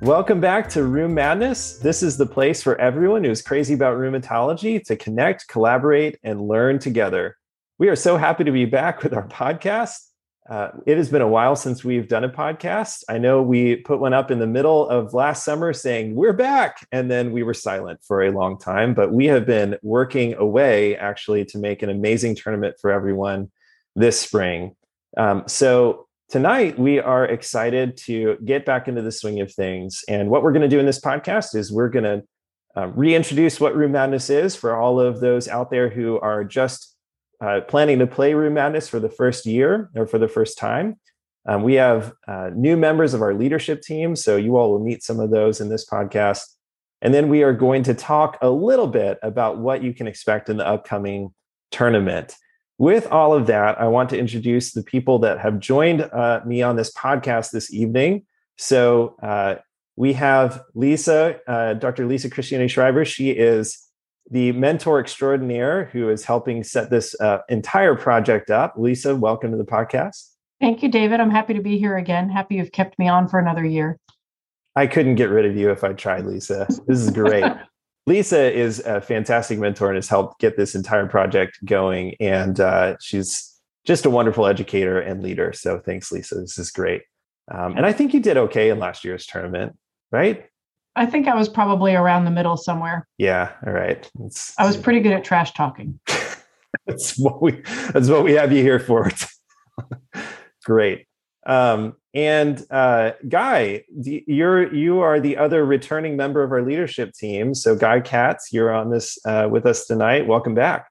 Welcome back to Rheum Madness. This is the place for everyone who's crazy about rheumatology to connect, collaborate, and learn together. We are so happy to be back with our podcast. Uh, it has been a while since we've done a podcast. I know we put one up in the middle of last summer saying, We're back. And then we were silent for a long time, but we have been working away actually to make an amazing tournament for everyone this spring. Um, so tonight we are excited to get back into the swing of things. And what we're going to do in this podcast is we're going to uh, reintroduce what Rheum Madness is for all of those out there who are just uh, planning to play Rheum Madness for the first year or for the first time. Um, we have uh, new members of our leadership team, so you all will meet some of those in this podcast. And then we are going to talk a little bit about what you can expect in the upcoming tournament with all of that, I want to introduce the people that have joined uh, me on this podcast this evening. So uh, we have Lisa, uh, Dr. Lisa Criscione-Schreiber. She is the mentor extraordinaire who is helping set this uh, entire project up. Lisa, welcome to the podcast. Thank you, David. I'm happy to be here again. Happy you've kept me on for another year. I couldn't get rid of you if I tried, Lisa. This is great. Lisa is a fantastic mentor and has helped get this entire project going. And uh, she's just a wonderful educator and leader. So thanks, Lisa. This is great. Um, and I think you did okay in last year's tournament, right? I think I was probably around the middle somewhere. Yeah. All right. It's, I was pretty good at trash talking. that's what we. That's what we have you here for. great. Um, and uh, Guy, you're you are the other returning member of our leadership team. So Guy Katz, you're on this uh, with us tonight. Welcome back.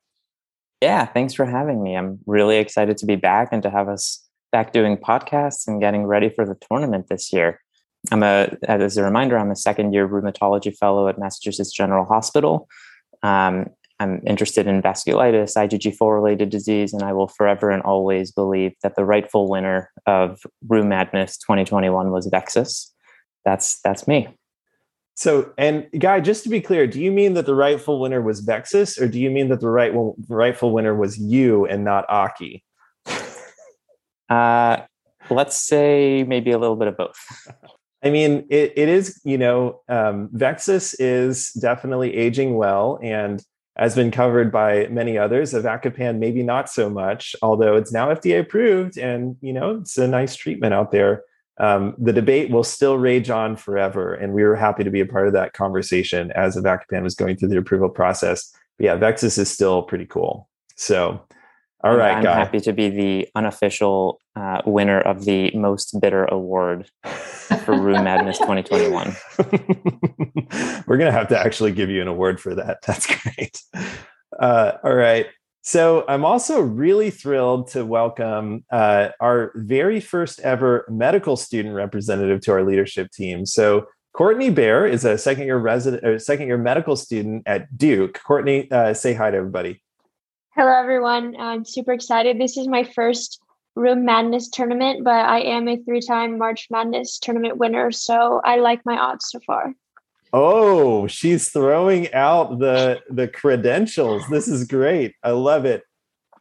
Yeah, thanks for having me. I'm really excited to be back and to have us back doing podcasts and getting ready for the tournament this year. I'm a, as a reminder, I'm a second year rheumatology fellow at Massachusetts General Hospital. Um, I'm interested in vasculitis, IgG4 related disease, and I will forever and always believe that the rightful winner of Rheum Madness 2021 was VEXAS. That's that's me. So, and Guy, just to be clear, do you mean that the rightful winner was VEXAS, or do you mean that the right rightful winner was you and not Aki? uh, let's say maybe a little bit of both. I mean, it, it is, you know, um, VEXAS is definitely aging well. And has been covered by many others. Avacopan, maybe not so much, although it's now FDA approved, and you know it's a nice treatment out there. Um, the debate will still rage on forever, and we were happy to be a part of that conversation as Avacopan was going through the approval process. But yeah, VEXAS is still pretty cool. So all right, I'm guy. happy to be the unofficial uh, winner of the most bitter award for Rheum Madness 2021. We're gonna have to actually give you an award for that. That's great. Uh, all right. So I'm also really thrilled to welcome uh, our very first ever medical student representative to our leadership team. So Courtney Bear is a second year resident or second year medical student at Duke. Courtney, uh, say hi to everybody. Hello, everyone. I'm super excited. This is my first Rheum Madness tournament, but I am a three time March Madness tournament winner. So I like my odds so far. Oh, she's throwing out the the credentials. This is great. I love it.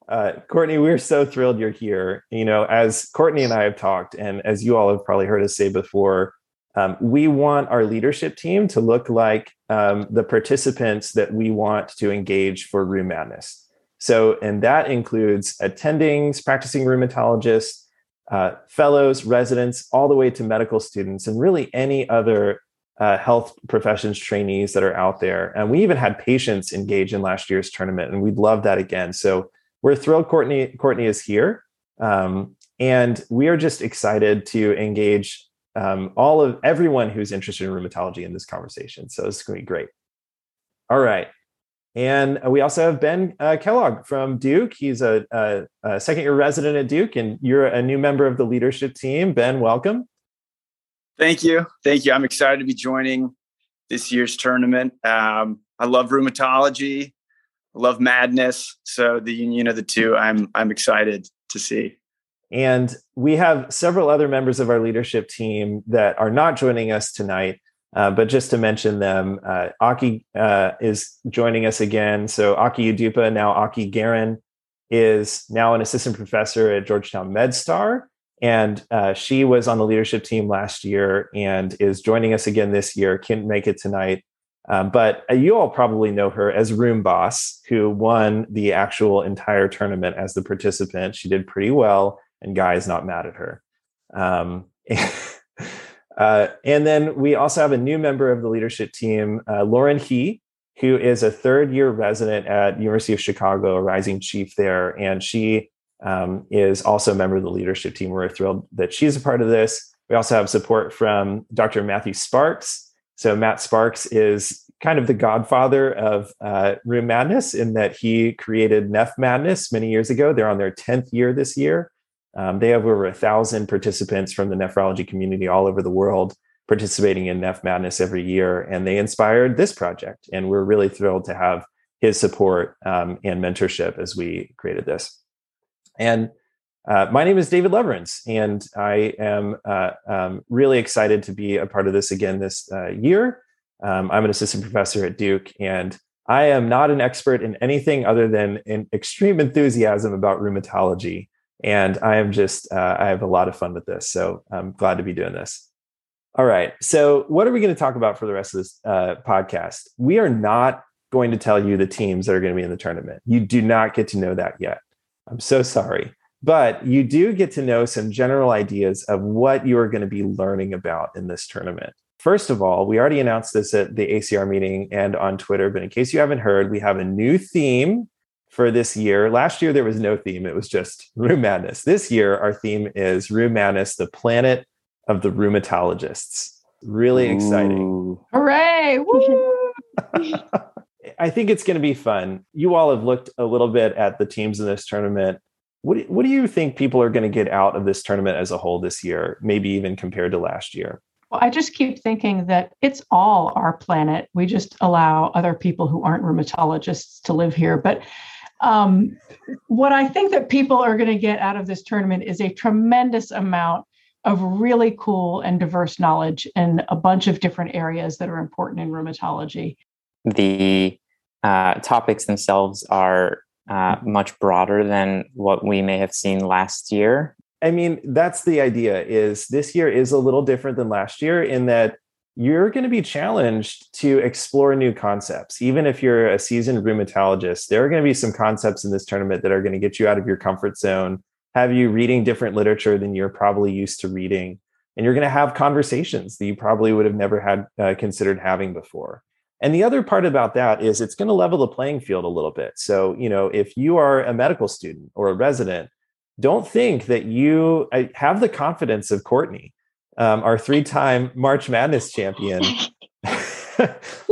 Uh, Courtney, we're so thrilled you're here. You know, as Courtney and I have talked, and as you all have probably heard us say before, um, we want our leadership team to look like um, the participants that we want to engage for Rheum Madness. So, and that includes attendings, practicing rheumatologists, uh, fellows, residents, all the way to medical students, and really any other uh, health professions trainees that are out there. And we even had patients engage in last year's tournament, and we'd love that again. So we're thrilled Courtney Courtney is here, um, and we are just excited to engage um, all of everyone who's interested in rheumatology in this conversation. So it's going to be great. All right. And we also have Ben uh, Kellogg from Duke. He's a, a, a, second year resident at Duke, and you're a new member of the leadership team. Ben, welcome. Thank you. Thank you. I'm excited to be joining this year's tournament. Um, I love rheumatology, I love madness. So the union of the two, I'm I'm excited to see. And we have several other members of our leadership team that are not joining us tonight. Uh, but just to mention them, uh, Aki uh, is joining us again. So Aki Udupa, now Aki Garin, is now an assistant professor at Georgetown MedStar. And uh, she was on the leadership team last year and is joining us again this year. Can't make it tonight. Um, but uh, you all probably know her as Room Boss, who won the actual entire tournament as the participant. She did pretty well, and Guy is not mad at her. Um, uh, and then we also have a new member of the leadership team, uh, Lauren He, who is a third year resident at University of Chicago, a rising chief there, and she um, is also a member of the leadership team. We're thrilled that she's a part of this. We also have support from Dr. Matthew Sparks. So Matt Sparks is kind of the godfather of uh, Rheum Madness in that he created Neph Madness many years ago. They're on their 10th year this year. Um, they have over a thousand participants from the nephrology community all over the world participating in Neph Madness every year, and they inspired this project. And we're really thrilled to have his support um, and mentorship as we created this. And uh, my name is David Leverenz, and I am uh, um, really excited to be a part of this again this uh, year. Um, I'm an assistant professor at Duke, and I am not an expert in anything other than an extreme enthusiasm about rheumatology. And I am just, uh, I have a lot of fun with this. So I'm glad to be doing this. All right. So, what are we going to talk about for the rest of this uh, podcast? We are not going to tell you the teams that are going to be in the tournament. You do not get to know that yet. I'm so sorry. But you do get to know some general ideas of what you are going to be learning about in this tournament. First of all, we already announced this at the ACR meeting and on Twitter, but in case you haven't heard, we have a new theme for this year. Last year, there was no theme, it was just Rheum Madness. This year, our theme is Rheum Madness, the planet of the rheumatologists. Really Ooh. exciting. Hooray! I think it's going to be fun. You all have looked a little bit at the teams in this tournament. What, what do you think people are going to get out of this tournament as a whole this year, maybe even compared to last year? Well, I just keep thinking that it's all our planet. We just allow other people who aren't rheumatologists to live here. But um, what I think that people are going to get out of this tournament is a tremendous amount of really cool and diverse knowledge in a bunch of different areas that are important in rheumatology. The uh, topics themselves are uh, much broader than what we may have seen last year. I mean, that's the idea is this year is a little different than last year in that you're going to be challenged to explore new concepts. Even if you're a seasoned rheumatologist, there are going to be some concepts in this tournament that are going to get you out of your comfort zone have you reading different literature than you're probably used to reading and you're going to have conversations that you probably would have never had uh, considered having before. And the other part about that is it's going to level the playing field a little bit. So you know if you are a medical student or a resident don't think that you have the confidence of courtney um, our three-time march madness champion.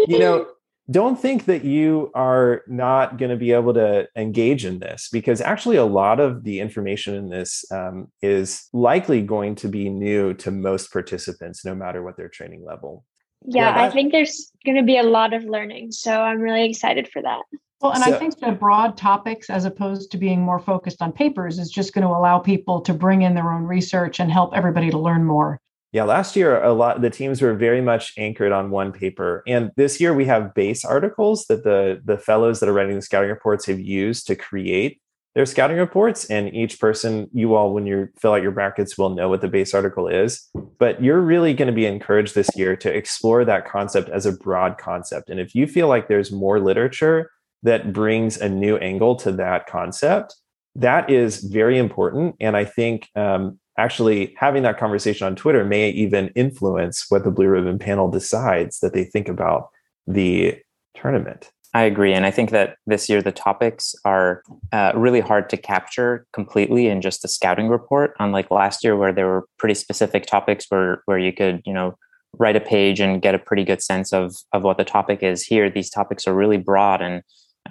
You know don't think that you are not going to be able to engage in this because actually a lot of the information in this um, is likely going to be new to most participants no matter what their training level. Yeah, yeah that, i think there's going to be a lot of learning so i'm really excited for that. Well and so, i think the broad topics as opposed to being more focused on papers is just going to allow people to bring in their own research and help everybody to learn more yeah, last year a lot the teams were very much anchored on one paper, and this year we have base articles that the the fellows that are writing the scouting reports have used to create their scouting reports. And each person, you all, when you fill out your brackets, will know what the base article is. But you're really going to be encouraged this year to explore that concept as a broad concept. And if you feel like there's more literature that brings a new angle to that concept, that is very important. And I think um, actually having that conversation on Twitter may even influence what the Blue Ribbon panel decides that they think about the tournament. I agree. And I think that this year the topics are uh, really hard to capture completely in just a scouting report, unlike last year where there were pretty specific topics where, where you could, you know, write a page and get a pretty good sense of, of what the topic is. Here, these topics are really broad and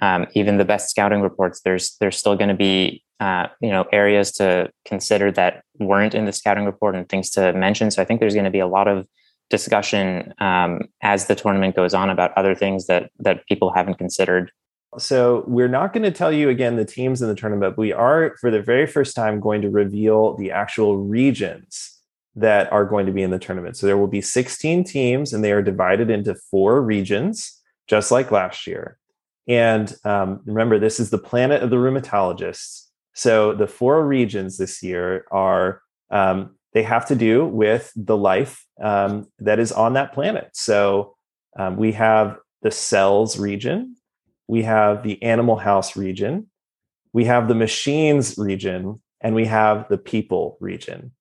um, even the best scouting reports, there's there's still going to be uh, you know areas to consider that weren't in the scouting report and things to mention. So I think there's going to be a lot of discussion um, as the tournament goes on about other things that that people haven't considered. So we're not going to tell you again the teams in the tournament. But we are for the very first time going to reveal the actual regions that are going to be in the tournament. So there will be 16 teams, and they are divided into four regions, just like last year. And um, remember, this is the planet of the rheumatologists. So the four regions this year are um, they have to do with the life um, that is on that planet. So um, we have the cells region, we have the animal house region, we have the machines region, and we have the people region.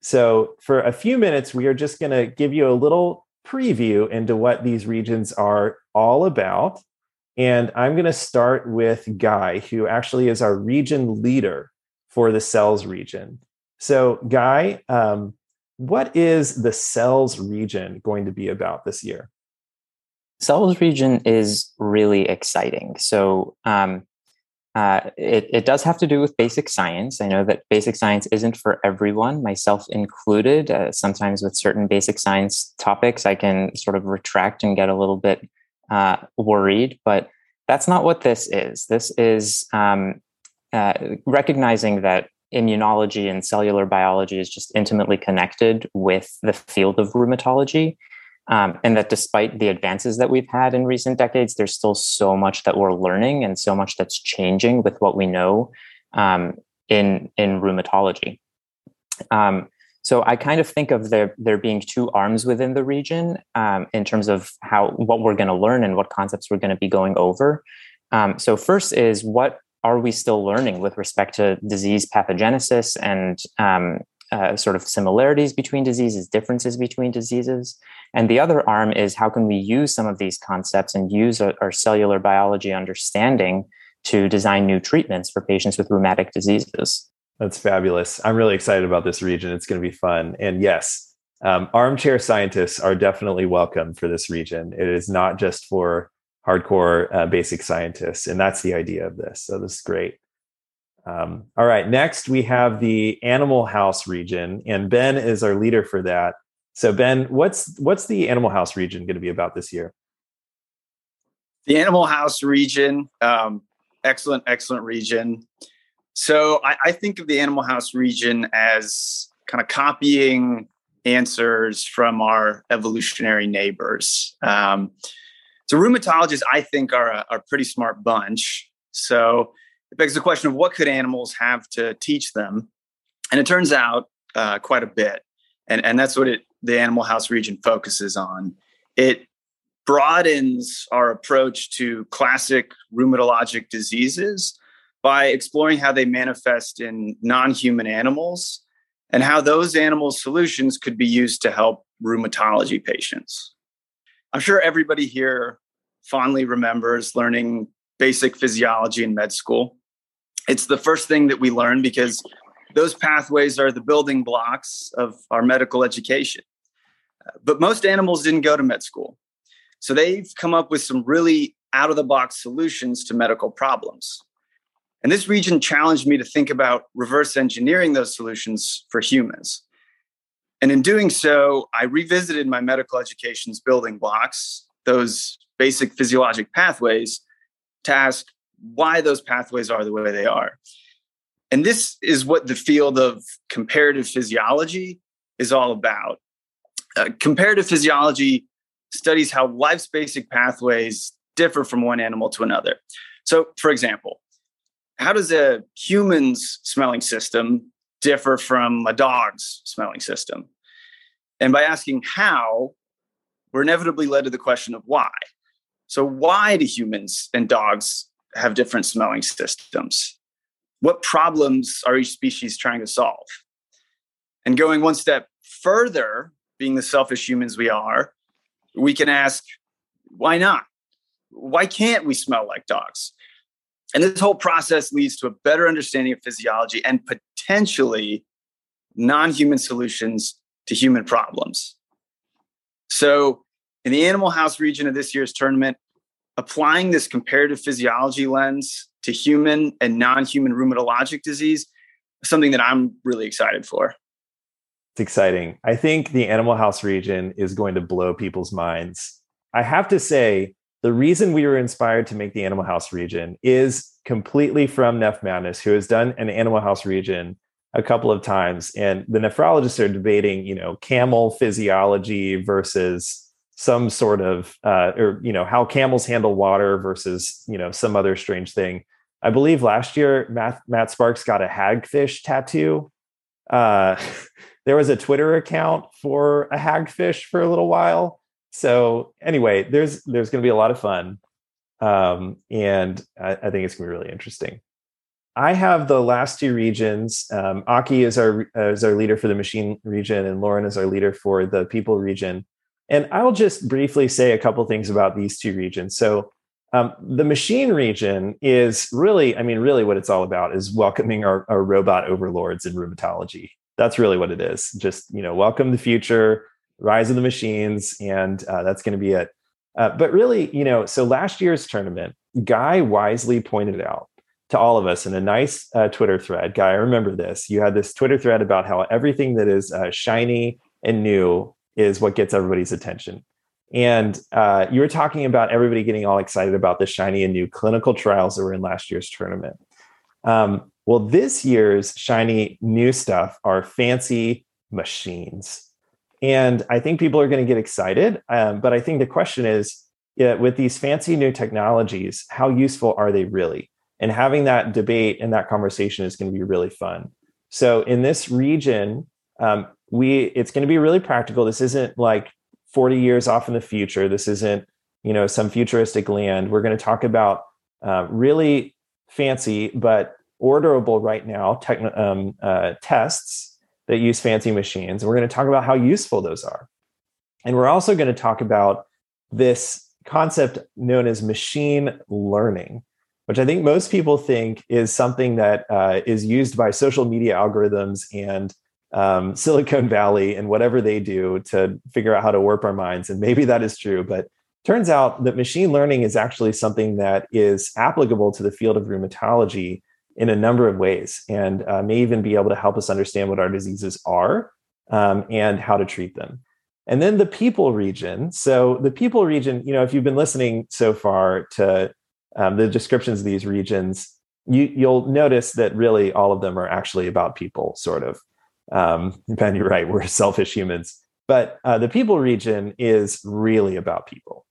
So, for a few minutes, we are just going to give you a little preview into what these regions are all about. And I'm going to start with Guy, who actually is our region leader for the cells region. So, Guy, um, what is the cells region going to be about this year? Cells region is really exciting. So, um, uh, it, it does have to do with basic science. I know that basic science isn't for everyone, myself included. Uh, sometimes with certain basic science topics, I can sort of retract and get a little bit uh, worried, but that's not what this is. This is um, uh, recognizing that immunology and cellular biology is just intimately connected with the field of rheumatology. Um, and that despite the advances that we've had in recent decades, there's still so much that we're learning and so much that's changing with what we know um, in in rheumatology. Um, so I kind of think of there there being two arms within the region um, in terms of how what we're going to learn and what concepts we're going to be going over. Um, so first is what are we still learning with respect to disease pathogenesis and um, uh, sort of similarities between diseases, differences between diseases. And the other arm is how can we use some of these concepts and use our, our cellular biology understanding to design new treatments for patients with rheumatic diseases. That's fabulous. I'm really excited about this region. It's going to be fun. And yes, um, armchair scientists are definitely welcome for this region. It is not just for hardcore uh, basic scientists. And that's the idea of this. So this is great. Um, all right, next we have the Animal House region, and Ben is our leader for that. So Ben, what's what's the Animal House region going to be about this year? The Animal House region, um, excellent, excellent region. So I, I think of the Animal House region as kind of copying answers from our evolutionary neighbors. Um, so rheumatologists, I think, are a, a pretty smart bunch. So it begs the question of what could animals have to teach them, and it turns out uh, quite a bit, and and that's what it the Animal House region focuses on. It broadens our approach to classic rheumatologic diseases by exploring how they manifest in non-human animals and how those animal solutions could be used to help rheumatology patients. I'm sure everybody here fondly remembers learning basic physiology in med school. It's the first thing that we learn because those pathways are the building blocks of our medical education. But most animals didn't go to med school. So they've come up with some really out of the box solutions to medical problems. And this region challenged me to think about reverse engineering those solutions for humans. And in doing so, I revisited my medical education's building blocks, those basic physiologic pathways, to ask why those pathways are the way they are. And this is what the field of comparative physiology is all about. Uh, comparative physiology studies how life's basic pathways differ from one animal to another. So, for example, how does a human's smelling system differ from a dog's smelling system? And by asking how, we're inevitably led to the question of why. So, why do humans and dogs have different smelling systems? What problems are each species trying to solve? And going one step further, being the selfish humans we are, we can ask, why not? Why can't we smell like dogs? And this whole process leads to a better understanding of physiology and potentially non human solutions to human problems. So, in the Animal House region of this year's tournament, applying this comparative physiology lens to human and non human rheumatologic disease is something that I'm really excited for. It's exciting. I think the Animal House region is going to blow people's minds. I have to say, the reason we were inspired to make the Animal House region is completely from Neph Madness, who has done an Animal House region a couple of times. And the nephrologists are debating, you know, camel physiology versus some sort of, uh, or, you know, how camels handle water versus, you know, some other strange thing. I believe last year, Matt, Matt Sparks got a hagfish tattoo. Uh, there was a Twitter account for a hagfish for a little while. So anyway, there's there's going to be a lot of fun, um, and I, I, think it's going to be really interesting. I have the last two regions. Um, Aki is our is our leader for the machine region, and Lauren is our leader for the people region. And I'll just briefly say a couple things about these two regions. So um, the machine region is really, I mean, really what it's all about is welcoming our, our robot overlords in rheumatology. That's really what it is. Just, you know, welcome the future, rise of the machines, and uh, that's going to be it. Uh, but really, you know, so last year's tournament, Guy wisely pointed out to all of us in a nice uh, Twitter thread. Guy, I remember this. You had this Twitter thread about how everything that is uh, shiny and new is what gets everybody's attention. And uh, you were talking about everybody getting all excited about the shiny and new clinical trials that were in last year's tournament. Um, well, this year's shiny new stuff are fancy machines. And I think people are going to get excited. Um, but I think the question is yeah, with these fancy new technologies, how useful are they really? And having that debate and that conversation is going to be really fun. So in this region, um, we it's going to be really practical. This isn't like 40 years off in the future. This isn't you know some futuristic land. We're going to talk about uh, really fancy but orderable right now um, uh, tests that use fancy machines. And we're going to talk about how useful those are. And we're also going to talk about this concept known as machine learning, which I think most people think is something that uh, is used by social media algorithms and um, Silicon Valley and whatever they do to figure out how to warp our minds. And maybe that is true, but turns out that machine learning is actually something that is applicable to the field of rheumatology in a number of ways and uh, may even be able to help us understand what our diseases are um, and how to treat them. And then the people region. So, the people region, you know, if you've been listening so far to um, the descriptions of these regions, you, you'll notice that really all of them are actually about people, sort of. Um, ben, you're right. We're selfish humans. But uh, the people region is really about people.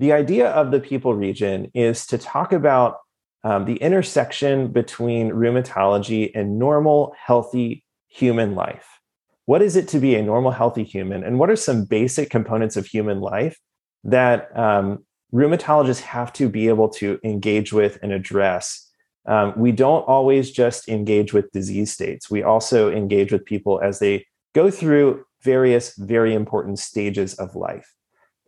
The idea of the people region is to talk about um, the intersection between rheumatology and normal, healthy human life. What is it to be a normal, healthy human? And what are some basic components of human life that um, rheumatologists have to be able to engage with and address um, we don't always just engage with disease states. We also engage with people as they go through various, very important stages of life.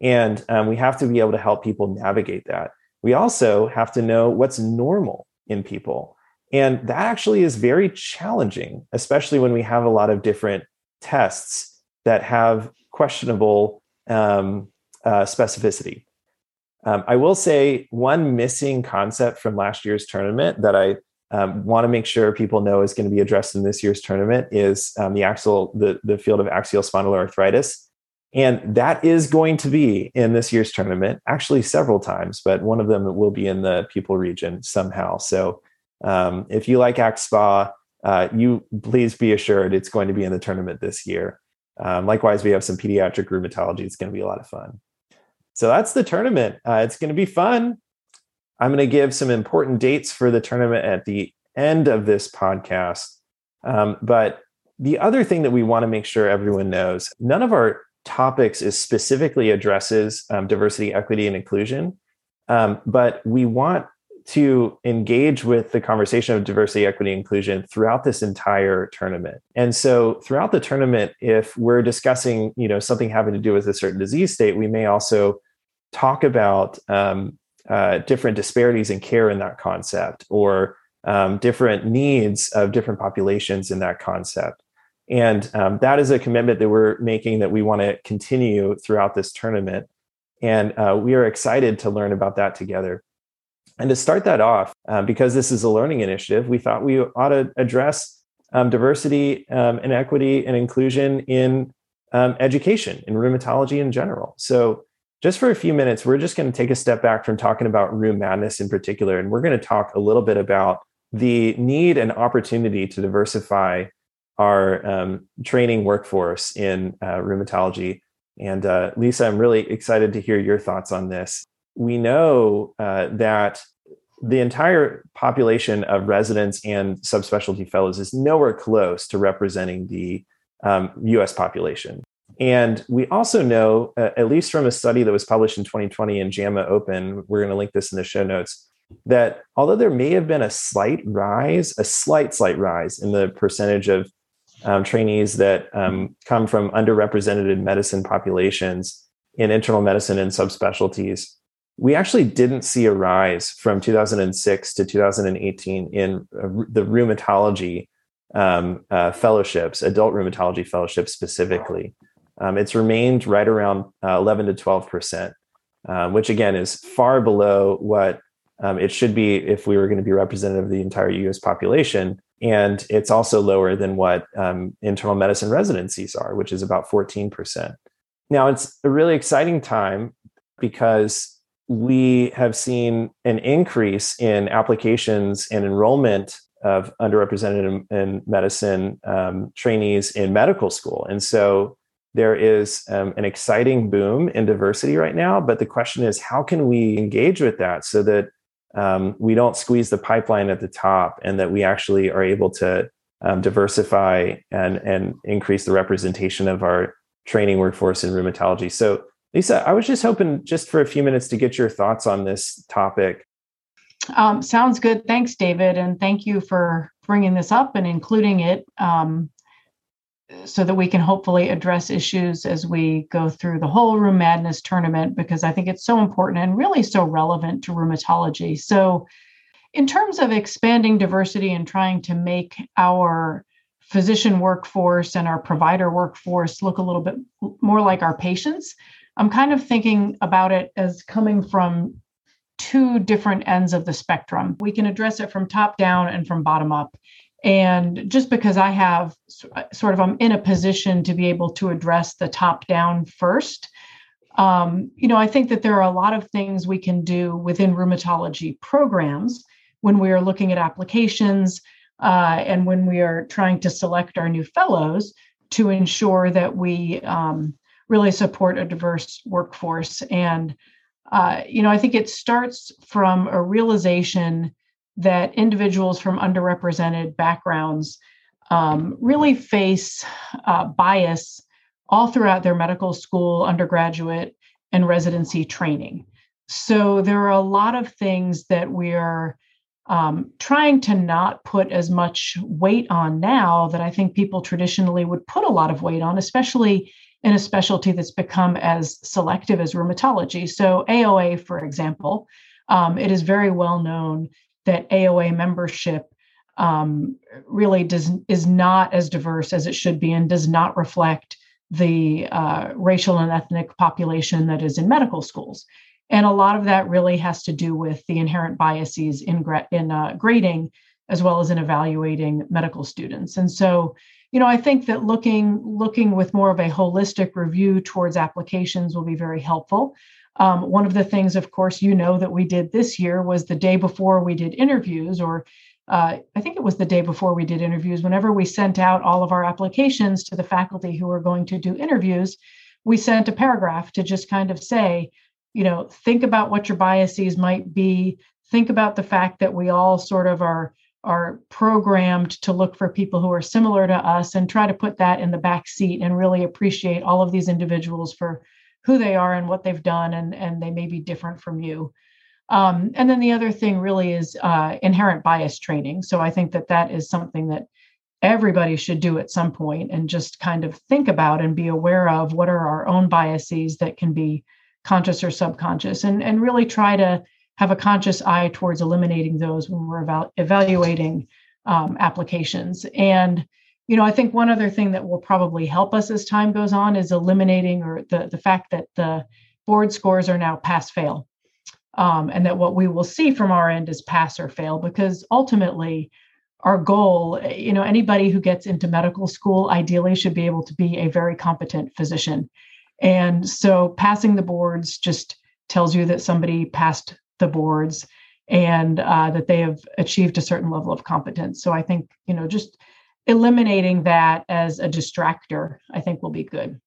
And um, we have to be able to help people navigate that. We also have to know what's normal in people. And that actually is very challenging, especially when we have a lot of different tests that have questionable um, uh, specificity. Um, I will say one missing concept from last year's tournament that I um, want to make sure people know is going to be addressed in this year's tournament is um, the axial the, the field of axial spondyloarthritis. And that is going to be in this year's tournament, actually several times, but one of them will be in the people region somehow. So um, if you like AxSpa, uh, you please be assured it's going to be in the tournament this year. Um, likewise, we have some pediatric rheumatology. It's going to be a lot of fun. So that's the tournament. Uh, it's going to be fun. I'm going to give some important dates for the tournament at the end of this podcast. Um, but the other thing that we want to make sure everyone knows none of our topics is specifically addresses um, diversity, equity, and inclusion. Um, but we want to engage with the conversation of diversity, equity, inclusion throughout this entire tournament. And so throughout the tournament, if we're discussing, you know, something having to do with a certain disease state, we may also talk about um, uh, different disparities in care in that concept or um, different needs of different populations in that concept. And um, that is a commitment that we're making that we want to continue throughout this tournament. And uh, we are excited to learn about that together. And to start that off, uh, because this is a learning initiative, we thought we ought to address um, diversity um, and equity and inclusion in um, education, in rheumatology in general. So just for a few minutes, we're just going to take a step back from talking about Rheum Madness in particular, and we're going to talk a little bit about the need and opportunity to diversify our um, training workforce in uh, rheumatology. And uh, Lisa, I'm really excited to hear your thoughts on this. We know uh, that the entire population of residents and subspecialty fellows is nowhere close to representing the um, US population. And we also know, uh, at least from a study that was published in 2020 in JAMA Open, we're going to link this in the show notes, that although there may have been a slight rise, a slight, slight rise in the percentage of um, trainees that um, come from underrepresented medicine populations in internal medicine and subspecialties, we actually didn't see a rise from 2006 to 2018 in uh, the rheumatology um, uh, fellowships, adult rheumatology fellowships specifically. Um, it's remained right around uh, 11 to 12 percent, um, which again is far below what um, it should be if we were going to be representative of the entire U.S. population. And it's also lower than what um, internal medicine residencies are, which is about 14 percent. Now it's a really exciting time because we have seen an increase in applications and enrollment of underrepresented in medicine um, trainees in medical school. And so there is um, an exciting boom in diversity right now. But the question is, how can we engage with that so that um, we don't squeeze the pipeline at the top and that we actually are able to um, diversify and, and increase the representation of our training workforce in rheumatology? So Lisa, I was just hoping just for a few minutes to get your thoughts on this topic. Um, sounds good. Thanks, David. And thank you for bringing this up and including it um, so that we can hopefully address issues as we go through the whole Rheum Madness tournament, because I think it's so important and really so relevant to rheumatology. So, in terms of expanding diversity and trying to make our physician workforce and our provider workforce look a little bit more like our patients, I'm kind of thinking about it as coming from two different ends of the spectrum. We can address it from top down and from bottom up. And just because I have sort of, I'm in a position to be able to address the top down first, um, you know, I think that there are a lot of things we can do within rheumatology programs when we are looking at applications uh, and when we are trying to select our new fellows to ensure that we um, really support a diverse workforce. And, uh, you know, I think it starts from a realization that individuals from underrepresented backgrounds um, really face uh, bias all throughout their medical school, undergraduate, and residency training. So there are a lot of things that we are um, trying to not put as much weight on now that I think people traditionally would put a lot of weight on, especially in a specialty that's become as selective as rheumatology. So, AOA, for example, um, it is very well known that AOA membership um, really does is not as diverse as it should be and does not reflect the uh, racial and ethnic population that is in medical schools. And a lot of that really has to do with the inherent biases in, gra- in uh, grading as well as in evaluating medical students. And so you know i think that looking looking with more of a holistic review towards applications will be very helpful um, one of the things of course you know that we did this year was the day before we did interviews or uh, i think it was the day before we did interviews whenever we sent out all of our applications to the faculty who were going to do interviews we sent a paragraph to just kind of say you know think about what your biases might be. Think about the fact that we all sort of are are programmed to look for people who are similar to us and try to put that in the back seat and really appreciate all of these individuals for who they are and what they've done and and they may be different from you um, and then the other thing really is uh, inherent bias training so i think that that is something that everybody should do at some point and just kind of think about and be aware of what are our own biases that can be conscious or subconscious and and really try to have a conscious eye towards eliminating those when we're eval- evaluating um, applications. And you know, I think one other thing that will probably help us as time goes on is eliminating or the the fact that the board scores are now pass fail, um, and that what we will see from our end is pass or fail because ultimately our goal you know anybody who gets into medical school ideally should be able to be a very competent physician and so passing the boards just tells you that somebody passed the boards and uh, that they have achieved a certain level of competence. So I think, you know, just eliminating that as a distractor, I think will be good.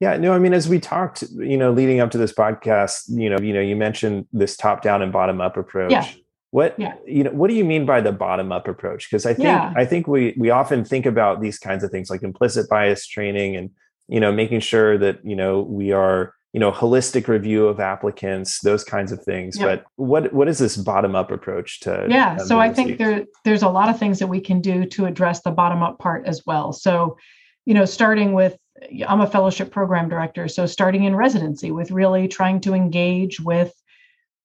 Yeah, no, I mean, as we talked, you know, leading up to this podcast, you know, you know, you mentioned this top down and bottom up approach. Yeah. what yeah. you know what do you mean by the bottom up approach because i think yeah. i think we we often think about these kinds of things like implicit bias training and you know making sure that you know we are you know holistic review of applicants those kinds of things. Yep. but what what is this bottom up approach to yeah so i think there there's a lot of things that we can do to address the bottom up part as well. So you know starting with i'm a fellowship program director so starting in residency with really trying to engage with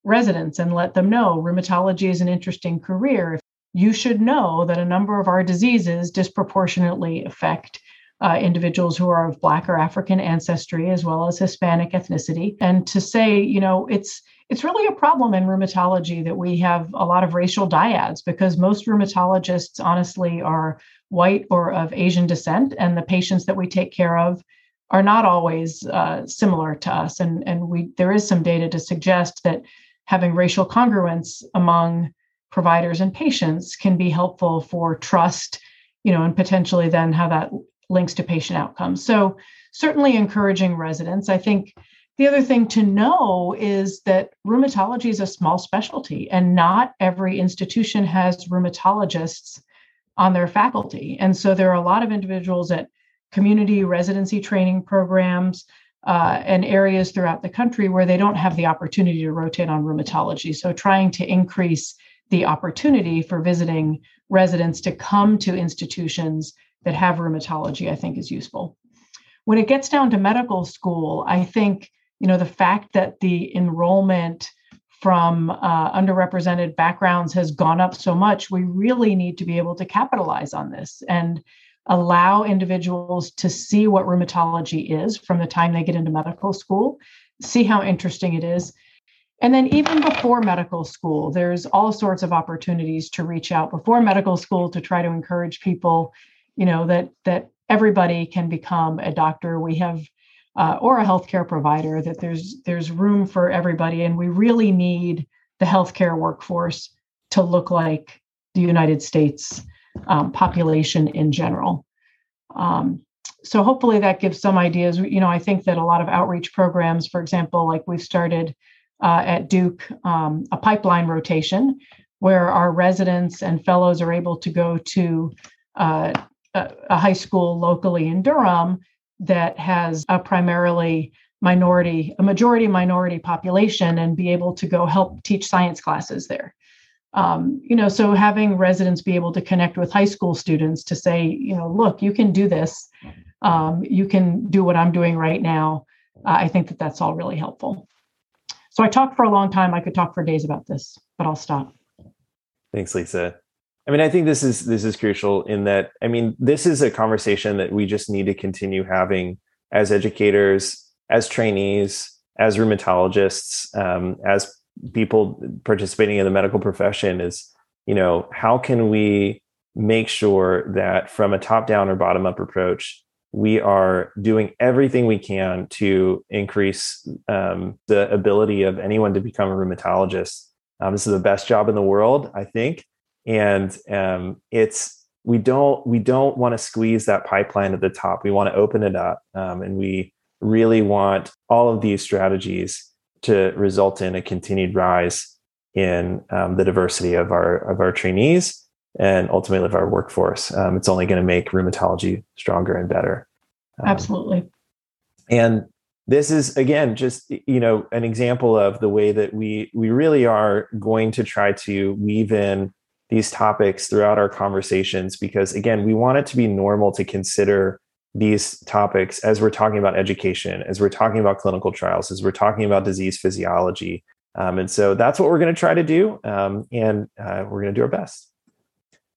residents and let them know rheumatology is an interesting career. You should know that a number of our diseases disproportionately affect uh, individuals who are of Black or African ancestry, as well as Hispanic ethnicity, and to say, you know, it's it's really a problem in rheumatology that we have a lot of racial dyads because most rheumatologists, honestly, are white or of Asian descent, and the patients that we take care of are not always uh, similar to us. And and we there is some data to suggest that having racial congruence among providers and patients can be helpful for trust you know and potentially then how that links to patient outcomes. So, certainly encouraging residents. I think the other thing to know is that rheumatology is a small specialty, and not every institution has rheumatologists on their faculty. And so, there are a lot of individuals at community residency training programs. Uh, and areas throughout the country where they don't have the opportunity to rotate on rheumatology. So, trying to increase the opportunity for visiting residents to come to institutions that have rheumatology, I think is useful. When it gets down to medical school, I think you know the fact that the enrollment from uh, underrepresented backgrounds has gone up so much, we really need to be able to capitalize on this and allow individuals to see what rheumatology is from the time they get into medical school, see how interesting it is. And then, even before medical school, there's all sorts of opportunities to reach out before medical school to try to encourage people you know that that everybody can become a doctor. We have uh, or a healthcare provider that there's there's room for everybody and we really need the healthcare workforce to look like the united states um, population in general. Um, so hopefully that gives some ideas. You know i think that a lot of outreach programs for example like we've started uh, at duke um, a pipeline rotation where our residents and fellows are able to go to uh, a, high school locally in Durham that has a primarily minority, a majority minority population, and be able to go help teach science classes there. Um, you know, so having residents be able to connect with high school students to say, you know, look, you can do this. Um, you can do what I'm doing right now. Uh, I think that that's all really helpful. So I talked for a long time. I could talk for days about this, but I'll stop. Thanks, Lisa. I mean, I think this is this is crucial in that I mean, this is a conversation that we just need to continue having as educators, as trainees, as rheumatologists, um, as people participating in the medical profession. Is you know, how can we make sure that from a top down or bottom up approach, we are doing everything we can to increase um, the ability of anyone to become a rheumatologist. Um, this is the best job in the world, I think and um, it's we don't we don't want to squeeze that pipeline at the top. We want to open it up um, and we really want all of these strategies to result in a continued rise in um, the diversity of our of our trainees and ultimately of our workforce. Um, it's only going to make rheumatology stronger and better. Um, absolutely. and this is again just you know an example of the way that we we really are going to try to weave in these topics throughout our conversations because again we want it to be normal to consider these topics as we're talking about education as we're talking about clinical trials as we're talking about disease physiology. Um, and so that's what we're going to try to do um, and uh, we're going to do our best.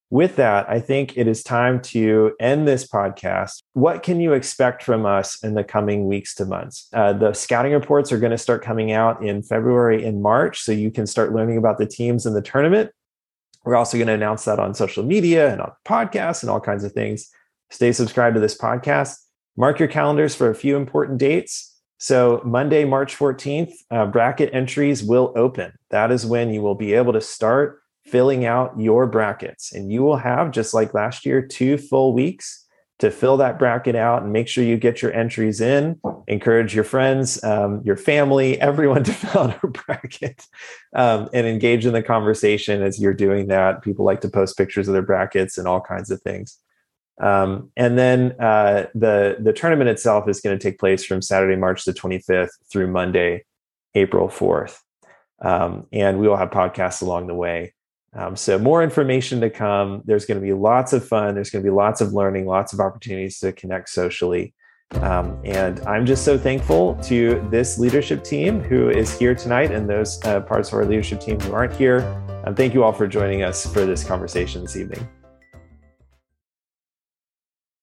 With that i think it is time to end this podcast. What can you expect from us in the coming weeks to months? Uh, the scouting reports are going to start coming out in february and march so you can start learning about the teams in the tournament we're also going to announce that on social media and on podcasts and all kinds of things. Stay subscribed to this podcast. Mark your calendars for a few important dates. So, Monday, March 14th, uh, bracket entries will open. That is when you will be able to start filling out your brackets. And you will have, just like last year, two full weeks to fill that bracket out and make sure you get your entries in. Encourage your friends, um, your family, everyone to fill out a bracket um, and engage in the conversation as you're doing that. People like to post pictures of their brackets and all kinds of things. Um, and then uh, the the tournament itself is going to take place from Saturday, March the 25th through Monday, April 4th. Um, and we will have podcasts along the way. Um, so more information to come. There's going to be lots of fun. There's going to be lots of learning, lots of opportunities to connect socially. Um, and I'm just so thankful to this leadership team who is here tonight and those uh, parts of our leadership team who aren't here. Um, thank you all for joining us for this conversation this evening.